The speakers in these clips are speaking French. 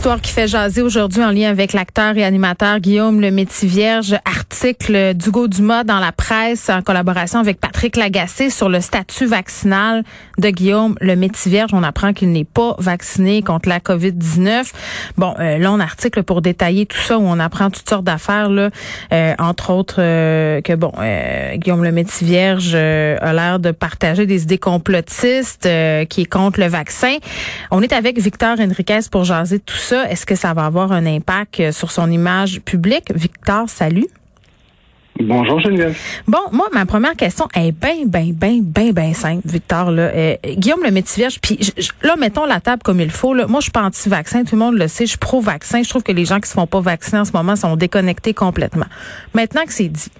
Histoire qui fait jaser aujourd'hui en lien avec l'acteur et animateur Guillaume Le Métivierge. Article d'Hugo Dumas dans la presse en collaboration avec Patrick Lagacé sur le statut vaccinal de Guillaume Le Métivierge. On apprend qu'il n'est pas vacciné contre la COVID-19. Bon, euh, long article pour détailler tout ça où on apprend toutes sortes d'affaires là, euh, entre autres euh, que bon, euh, Guillaume Le Métivierge euh, a l'air de partager des idées complotistes, euh, qui est contre le vaccin. On est avec Victor Enriquez pour jaser tout ça. Est-ce que ça va avoir un impact euh, sur son image publique? Victor, salut. Bonjour Geneviève. Bon, moi, ma première question est bien, bien, bien, bien, bien simple, Victor. Là. Euh, Guillaume le Métivierge, puis là, mettons la table comme il faut. Là. Moi, je suis pas anti-vaccin, tout le monde le sait, je suis pro-vaccin. Je trouve que les gens qui se font pas vacciner en ce moment sont déconnectés complètement. Maintenant que c'est dit,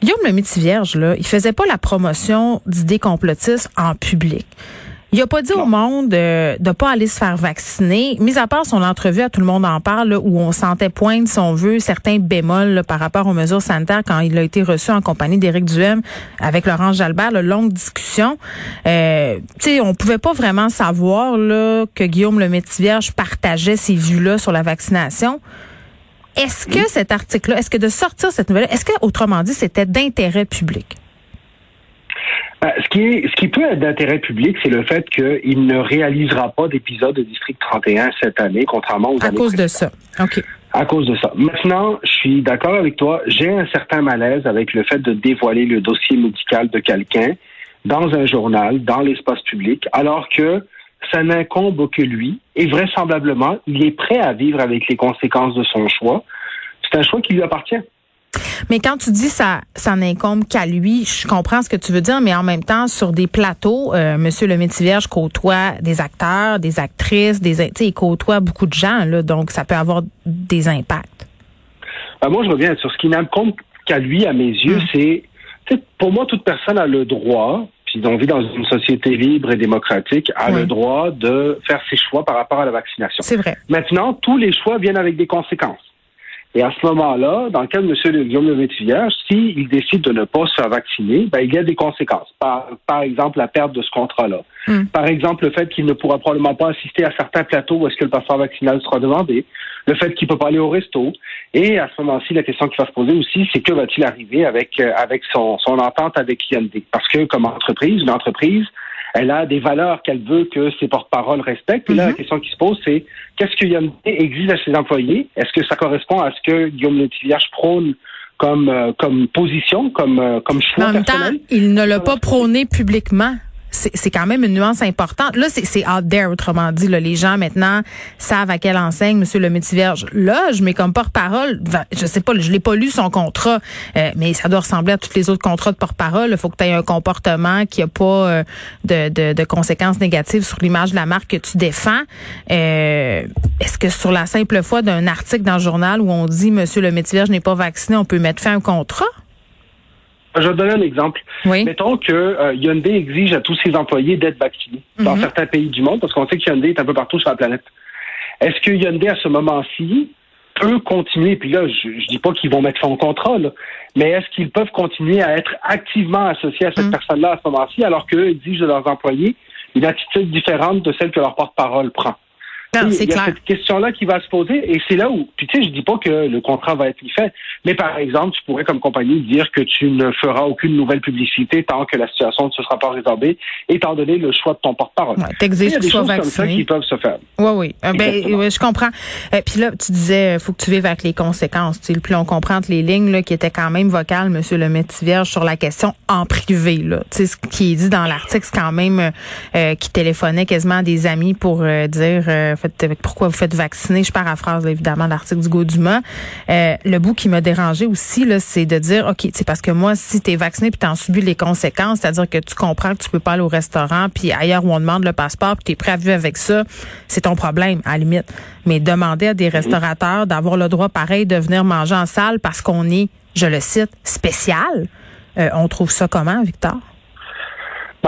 Guillaume le Métivierge, là, il faisait pas la promotion d'idées complotistes en public. Il a pas dit au monde euh, de pas aller se faire vacciner, mis à part son entrevue à Tout le monde en parle, là, où on sentait poindre, si on veut, certains bémols là, par rapport aux mesures sanitaires quand il a été reçu en compagnie d'Éric Duhem avec Laurence Jalbert, là, longue discussion. Euh, tu sais, on pouvait pas vraiment savoir là, que Guillaume le Métivierge partageait ces vues-là sur la vaccination. Est-ce que cet article-là, est-ce que de sortir cette nouvelle, est-ce que, autrement dit, c'était d'intérêt public? Euh, ce, qui est, ce qui peut être d'intérêt public, c'est le fait qu'il ne réalisera pas d'épisode de District 31 cette année, contrairement aux À années cause de ça. OK. À cause de ça. Maintenant, je suis d'accord avec toi. J'ai un certain malaise avec le fait de dévoiler le dossier médical de quelqu'un dans un journal, dans l'espace public, alors que ça n'incombe que lui. Et vraisemblablement, il est prêt à vivre avec les conséquences de son choix. C'est un choix qui lui appartient. Mais quand tu dis ça, ça n'incombe qu'à lui, je comprends ce que tu veux dire, mais en même temps, sur des plateaux, euh, Monsieur le Métivierge côtoie des acteurs, des actrices, des, il côtoie beaucoup de gens, là, donc ça peut avoir des impacts. Ben, moi, je reviens sur ce qui n'incombe qu'à lui, à mes yeux, Mm. c'est, pour moi, toute personne a le droit, puis on vit dans une société libre et démocratique, a Oui. le droit de faire ses choix par rapport à la vaccination. C'est vrai. Maintenant, tous les choix viennent avec des conséquences. Et à ce moment-là, dans le cas de M. Guillaume Le Métivierge, s'il décide de ne pas se faire vacciner, ben, il y a des conséquences. Par, par exemple, la perte de ce contrat-là. Mm. Par exemple, le fait qu'il ne pourra probablement pas assister à certains plateaux où est-ce que le passeport vaccinal sera demandé. Le fait qu'il ne peut pas aller au resto. Et à ce moment-ci, la question qui va se poser aussi, c'est que va-t-il arriver avec, euh, avec son, son entente avec Hyundai? Parce que comme entreprise, une entreprise, elle a des valeurs qu'elle veut que ses porte-paroles respectent. Et là, la question qui se pose, c'est qu'est-ce que Hyundai exige à ses employés? Est-ce que ça correspond à ce que Guillaume Métivierge prône comme, euh, comme position, comme, euh, comme choix en même temps, il ne l'a pas prôné publiquement. C'est quand même une nuance importante. Là, c'est out there, autrement dit. Là, les gens maintenant savent à quelle enseigne Monsieur le Métivierge loge, mais comme porte-parole, je sais pas, je l'ai pas lu son contrat, euh, mais ça doit ressembler à tous les autres contrats de porte-parole. Il faut que tu aies un comportement qui a pas euh, de, de, conséquences négatives sur l'image de la marque que tu défends. Euh, Est-ce que sur la simple foi d'un article dans le journal où on dit Monsieur le Métivierge n'est pas vacciné, on peut mettre fin au contrat? Je vais donner un exemple. Oui. Mettons que euh, Hyundai exige à tous ses employés d'être vaccinés dans Mhm. certains pays du monde, parce qu'on sait que Hyundai est un peu partout sur la planète. Est-ce que Hyundai, à ce moment-ci, peut continuer, puis là, je, je dis pas qu'ils vont mettre fin au contrat, là, mais est-ce qu'ils peuvent continuer à être activement associés à cette Mhm. personne-là à ce moment-ci, alors qu'eux exigent de leurs employés une attitude différente de celle que leur porte-parole prend? Non, c'est clair. cette question-là qui va se poser et c'est là où, puis tu sais, je dis pas que le contrat va être fait, mais par exemple, tu pourrais comme compagnie dire que tu ne feras aucune nouvelle publicité tant que la situation ne se sera pas résorbée, étant donné le choix de ton porte-parole. Ouais, T'exiges que tu sois choses comme ça vacciné. qui peuvent se faire. Oui, oui. Euh, ben, je comprends. Euh, Puis là, tu disais, faut que tu vives avec les conséquences. Tu sais, puis on comprend les lignes là, qui était quand même vocal, Monsieur le Métivierge, sur la question en privé. Là. Tu sais, ce qui est dit dans l'article, c'est quand même euh, euh, qui téléphonait quasiment à des amis pour euh, dire pourquoi vous faites vacciner. Je paraphrase évidemment l'article du Gauduma. Euh, le bout qui m'a dérangé aussi, là, c'est de dire, OK, c'est parce que moi, si tu es vacciné puis tu en subis les conséquences, c'est-à-dire que tu comprends que tu peux pas aller au restaurant, puis ailleurs où on demande le passeport, puis tu es prêt à vivre avec ça, c'est ton problème, à la limite. Mais demander à des restaurateurs d'avoir le droit pareil de venir manger en salle parce qu'on est, je le cite, spécial, euh, on trouve ça comment, Victor?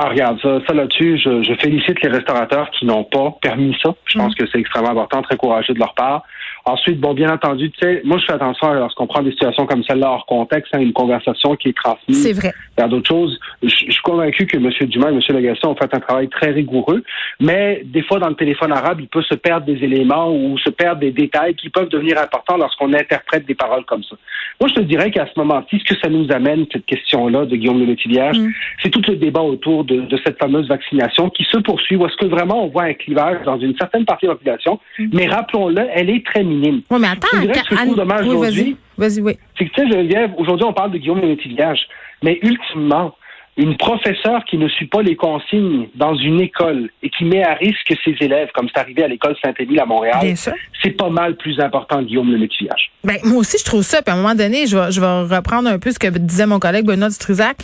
Regarde, ça, ça là-dessus, je, je félicite les restaurateurs qui n'ont pas permis ça. Je pense que c'est extrêmement important, très courageux de leur part. Ensuite, bon, bien entendu, tu sais, moi, je fais attention lorsqu'on prend des situations comme celle-là hors contexte, hein, une conversation qui est transmise C'est vrai. vers d'autres choses. Je, je suis convaincu que M. Dumas et M. Legasson ont fait un travail très rigoureux, mais des fois, dans le téléphone arabe, il peut se perdre des éléments ou se perdre des détails qui peuvent devenir importants lorsqu'on interprète des paroles comme ça. Moi, je te dirais qu'à ce moment-ci, ce que ça nous amène, cette question-là de Guillaume le Mm. c'est tout le débat autour de, de cette fameuse vaccination qui se poursuit, où est-ce que vraiment on voit un clivage dans une certaine partie de la population, mais rappelons-le, elle est très minime. Oui, mais attends, Je dirais que ce dommage oui, aujourd'hui, vas-y, vas-y, oui. c'est que, tu sais, Geneviève, aujourd'hui, on parle de Guillaume le Métivierge, mais ultimement, une professeure qui ne suit pas les consignes dans une école et qui met à risque ses élèves, comme c'est arrivé à l'école Saint-Émile à Montréal, c'est pas mal plus important que Guillaume le Métivierge. Ben, moi aussi, je trouve ça. Puis à un moment donné, je vais, je vais reprendre un peu ce que disait mon collègue Benoît Dutrisac,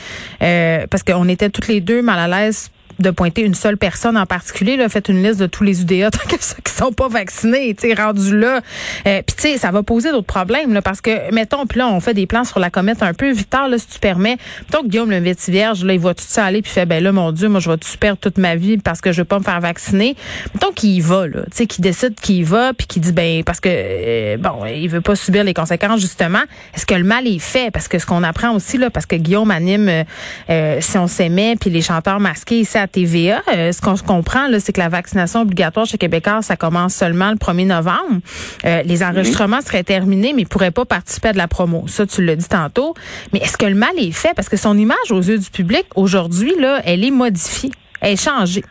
euh, parce qu'on était toutes les deux mal à l'aise de pointer une seule personne en particulier. Là, faites une liste de tous les UDA tant que ceux qui sont pas vaccinés, tu sais, rendus là. Euh, puis tu sais, ça va poser d'autres problèmes, là, parce que, mettons, puis là, on fait des plans sur la comète un peu. Victor, là, si tu permets, mettons que Guillaume le Vétivierge, là, il voit tout ça aller, puis fait, ben là, mon Dieu, moi, je vais tout perdre toute ma vie parce que je veux pas me faire vacciner. Mettons qu'il y va, là, tu sais, qu'il décide qu'il y va, puis qu'il dit, ben, parce que, euh, bon, il veut pas subir les conséquences, justement. Est-ce que le mal est fait? Parce que ce qu'on apprend aussi, là, parce que Guillaume anime euh, euh, Si on s'aimait, puis les chanteurs masqués à TVA, euh, ce qu'on se comprend, là, c'est que la vaccination obligatoire chez Québécois, ça commence seulement le 1er novembre. Euh, les enregistrements seraient terminés, mais ils pourraient pas participer à de la promo. Ça, tu l'as dit tantôt. Mais est-ce que le mal est fait? Parce que son image aux yeux du public, aujourd'hui, là, elle est modifiée. Elle est changée.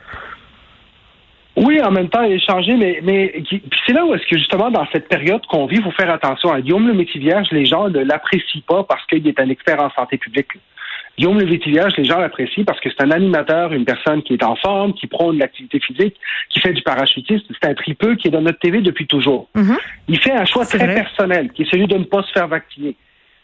Oui, en même temps, changé, mais, mais c'est là où est-ce que justement dans cette période qu'on vit, il faut faire attention. À Guillaume le Métivierge, les gens ne l'apprécient pas parce qu'il est un expert en santé publique. Guillaume le Métivierge, les gens l'apprécient parce que c'est un animateur, une personne qui est en forme, qui prône l'activité physique, qui fait du parachutisme. C'est un tripeux qui est dans notre TV depuis toujours. Mhm. Il fait un choix très vrai. personnel, qui est celui de ne pas se faire vacciner.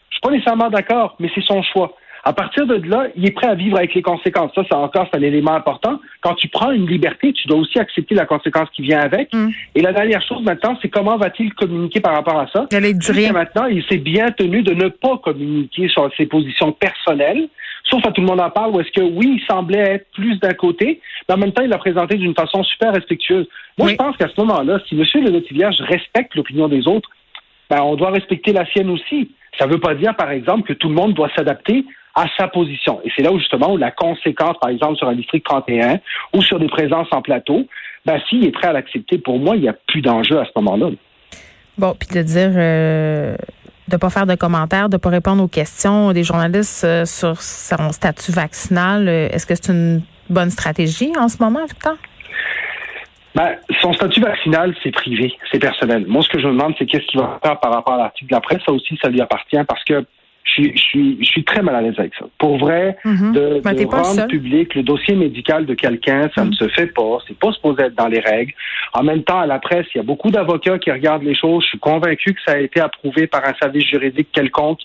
Je suis pas nécessairement d'accord, mais c'est son choix. À partir de là, il est prêt à vivre avec les conséquences. Ça, c'est encore c'est un élément important. Quand tu prends une liberté, tu dois aussi accepter la conséquence qui vient avec. Mm. Et la dernière chose maintenant, c'est comment va-t-il communiquer par rapport à ça? Rien. maintenant, il s'est bien tenu de ne pas communiquer sur ses positions personnelles, sauf à tout le monde en parle, où est-ce que oui, il semblait être plus d'un côté, mais en même temps, il l'a présenté d'une façon super respectueuse. Moi, Oui. je pense qu'à ce moment-là, si M. Le respecte l'opinion des autres, ben, on doit respecter la sienne aussi. Ça ne veut pas dire, par exemple, que tout le monde doit s'adapter à sa position. Et c'est là où, justement, où la conséquence, par exemple, sur un district 31 ou sur des présences en plateau, ben, s'il est prêt à l'accepter, pour moi, il n'y a plus d'enjeu à ce moment-là. Bon, puis de dire euh, de pas faire de commentaires, de pas répondre aux questions des journalistes euh, sur son statut vaccinal. euh, Est-ce que c'est une bonne stratégie en ce moment, Victor? Ben, son statut vaccinal, c'est privé, c'est personnel. Moi, ce que je me demande, c'est qu'est-ce qu'il va faire par rapport à l'article de la presse. Ça aussi, ça lui appartient parce que je suis, je suis, je suis très mal à l'aise avec ça. Pour vrai, Mhm. de, Ben, de rendre public le dossier médical de quelqu'un, ça Mhm. ne se fait pas. C'est pas supposé être dans les règles. En même temps, à la presse, il y a beaucoup d'avocats qui regardent les choses. Je suis convaincu que ça a été approuvé par un service juridique quelconque.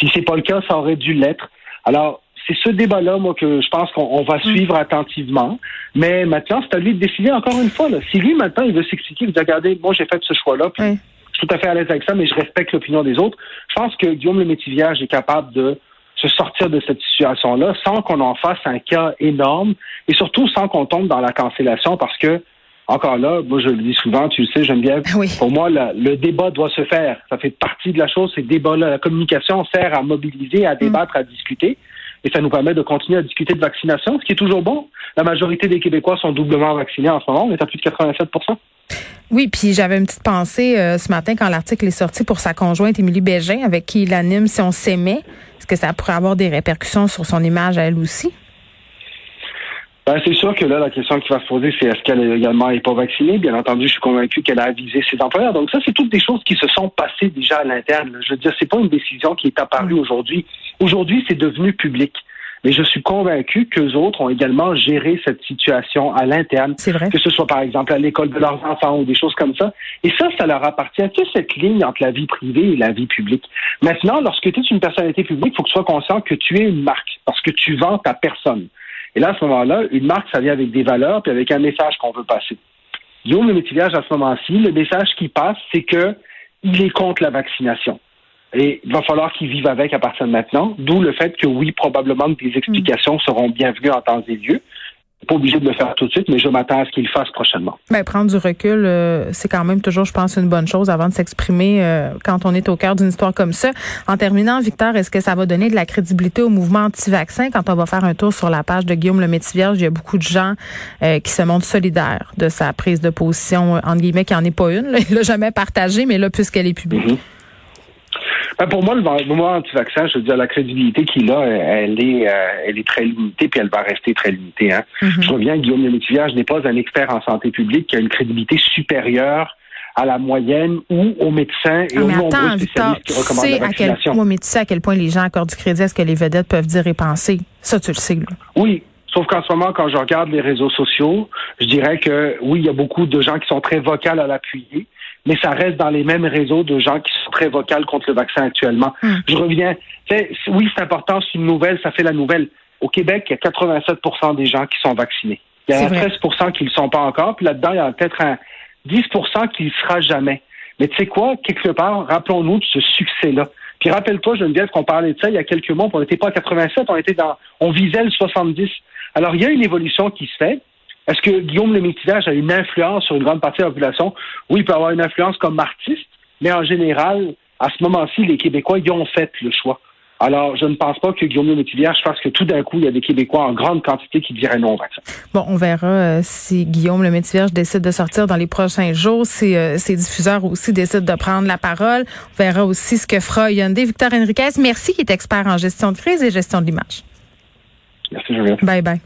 Si c'est pas le cas, ça aurait dû l'être. Alors, c'est ce débat-là, moi, que je pense qu'on on va suivre attentivement. Mais maintenant, c'est à lui de décider encore une fois. Là. Si lui, maintenant, il veut s'expliquer, il dit, regardez, moi, j'ai fait ce choix-là, puis Oui. Je suis tout à fait à l'aise avec ça, mais je respecte l'opinion des autres. Je pense que Guillaume le Métivierge est capable de se sortir de cette situation-là sans qu'on en fasse un cas énorme et surtout sans qu'on tombe dans la cancellation parce que, encore là, moi je le dis souvent, tu le sais, Geneviève, Oui. pour moi, la- le débat doit se faire. Ça fait partie de la chose, ces débats-là. La communication sert à mobiliser, à débattre, à discuter. Et ça nous permet de continuer à discuter de vaccination, ce qui est toujours bon. La majorité des Québécois sont doublement vaccinés en ce moment. On est à plus de 87 Oui, puis j'avais une petite pensée euh, ce matin quand l'article est sorti pour sa conjointe Émilie Bégin, avec qui il anime Si on s'aimait. Est-ce que ça pourrait avoir des répercussions sur son image à elle aussi? Ben, c'est sûr que là, la question qui va se poser, c'est est-ce qu'elle également n'est pas vaccinée? Bien entendu, je suis convaincu qu'elle a avisé ses employeurs. Donc ça, c'est toutes des choses qui se sont passées déjà à l'interne. Je veux dire, c'est pas une décision qui est apparue aujourd'hui. Aujourd'hui, c'est devenu public. Mais je suis convaincu qu'eux autres ont également géré cette situation à l'interne. C'est vrai. Que ce soit, par exemple, à l'école de leurs enfants ou des choses comme ça. Et ça, ça leur appartient. Tu sais, cette ligne entre la vie privée et la vie publique. Maintenant, lorsque tu es une personnalité publique, il faut que tu sois conscient que tu es une marque parce que tu vends ta personne. Et là, à ce moment-là, une marque, ça vient avec des valeurs puis avec un message qu'on veut passer. Guillaume le Métivage, à ce moment-ci, le message qui passe, c'est que il est contre la vaccination. Et il va falloir qu'ils vivent avec à partir de maintenant, d'où le fait que oui, probablement que des explications seront bienvenues en temps et lieu. Pas obligé de le faire tout de suite, mais je m'attends à ce qu'il le fasse prochainement. Ben, prendre du recul, euh, c'est quand même toujours, je pense, une bonne chose avant de s'exprimer euh, quand on est au cœur d'une histoire comme ça. En terminant, Victor, est-ce que ça va donner de la crédibilité au mouvement anti-vaccin? Quand on va faire un tour sur la page de Guillaume le Métivierge? Il y a beaucoup de gens euh, qui se montrent solidaires de sa prise de position, entre guillemets, qui n'en est pas une. Là. Il l'a jamais partagée, mais là, puisqu'elle est publique. Mm-hmm. Ben pour moi, le mouvement anti-vaccin, je veux dire, la crédibilité qu'il a, elle est, euh, elle est très limitée, puis elle va rester très limitée. Hein. Mm-hmm. Je reviens, Guillaume Lemaitre n'est pas un expert en santé publique qui a une crédibilité supérieure à la moyenne ou aux médecins et Ah, aux nombreux attends, Victor, spécialistes qui recommandent la à quel vaccination. point, mais tu sais à quel point les gens accordent du crédit à ce que les vedettes peuvent dire et penser. Ça, tu le sais, là. Oui, sauf qu'en ce moment, quand je regarde les réseaux sociaux, je dirais que oui, il y a beaucoup de gens qui sont très vocales à l'appuyer, mais ça reste dans les mêmes réseaux de gens qui sont très vocales contre le vaccin actuellement. Hmm. Je reviens. oui, c'est important, c'est une nouvelle, ça fait la nouvelle. Au Québec, il y a 87% des gens qui sont vaccinés. Il y a C'est vrai. 13% qui ne le sont pas encore, puis là-dedans, il y a peut-être un 10% qui ne le sera jamais. Mais tu sais quoi, quelque part, rappelons-nous de ce succès-là. Puis rappelle-toi, Geneviève, qu'on parlait de ça il y a quelques mois, on n'était pas à 87, on était dans, on visait le 70. Alors, il y a une évolution qui se fait. Est-ce que Guillaume le a une influence sur une grande partie de la population? Oui, il peut avoir une influence comme artiste, mais en général, à ce moment-ci, les Québécois, ils ont fait le choix. Alors, je ne pense pas que Guillaume le Métivage fasse que tout d'un coup, il y a des Québécois en grande quantité qui diraient non au vaccin. Bon, on verra euh, si Guillaume le décide de sortir dans les prochains jours, si euh, ses diffuseurs aussi décident de prendre la parole. On verra aussi ce que fera Hyundai. Victor Henriquez, merci, qui est expert en gestion de crise et gestion de l'image. Merci, Geneviève. Bye bye.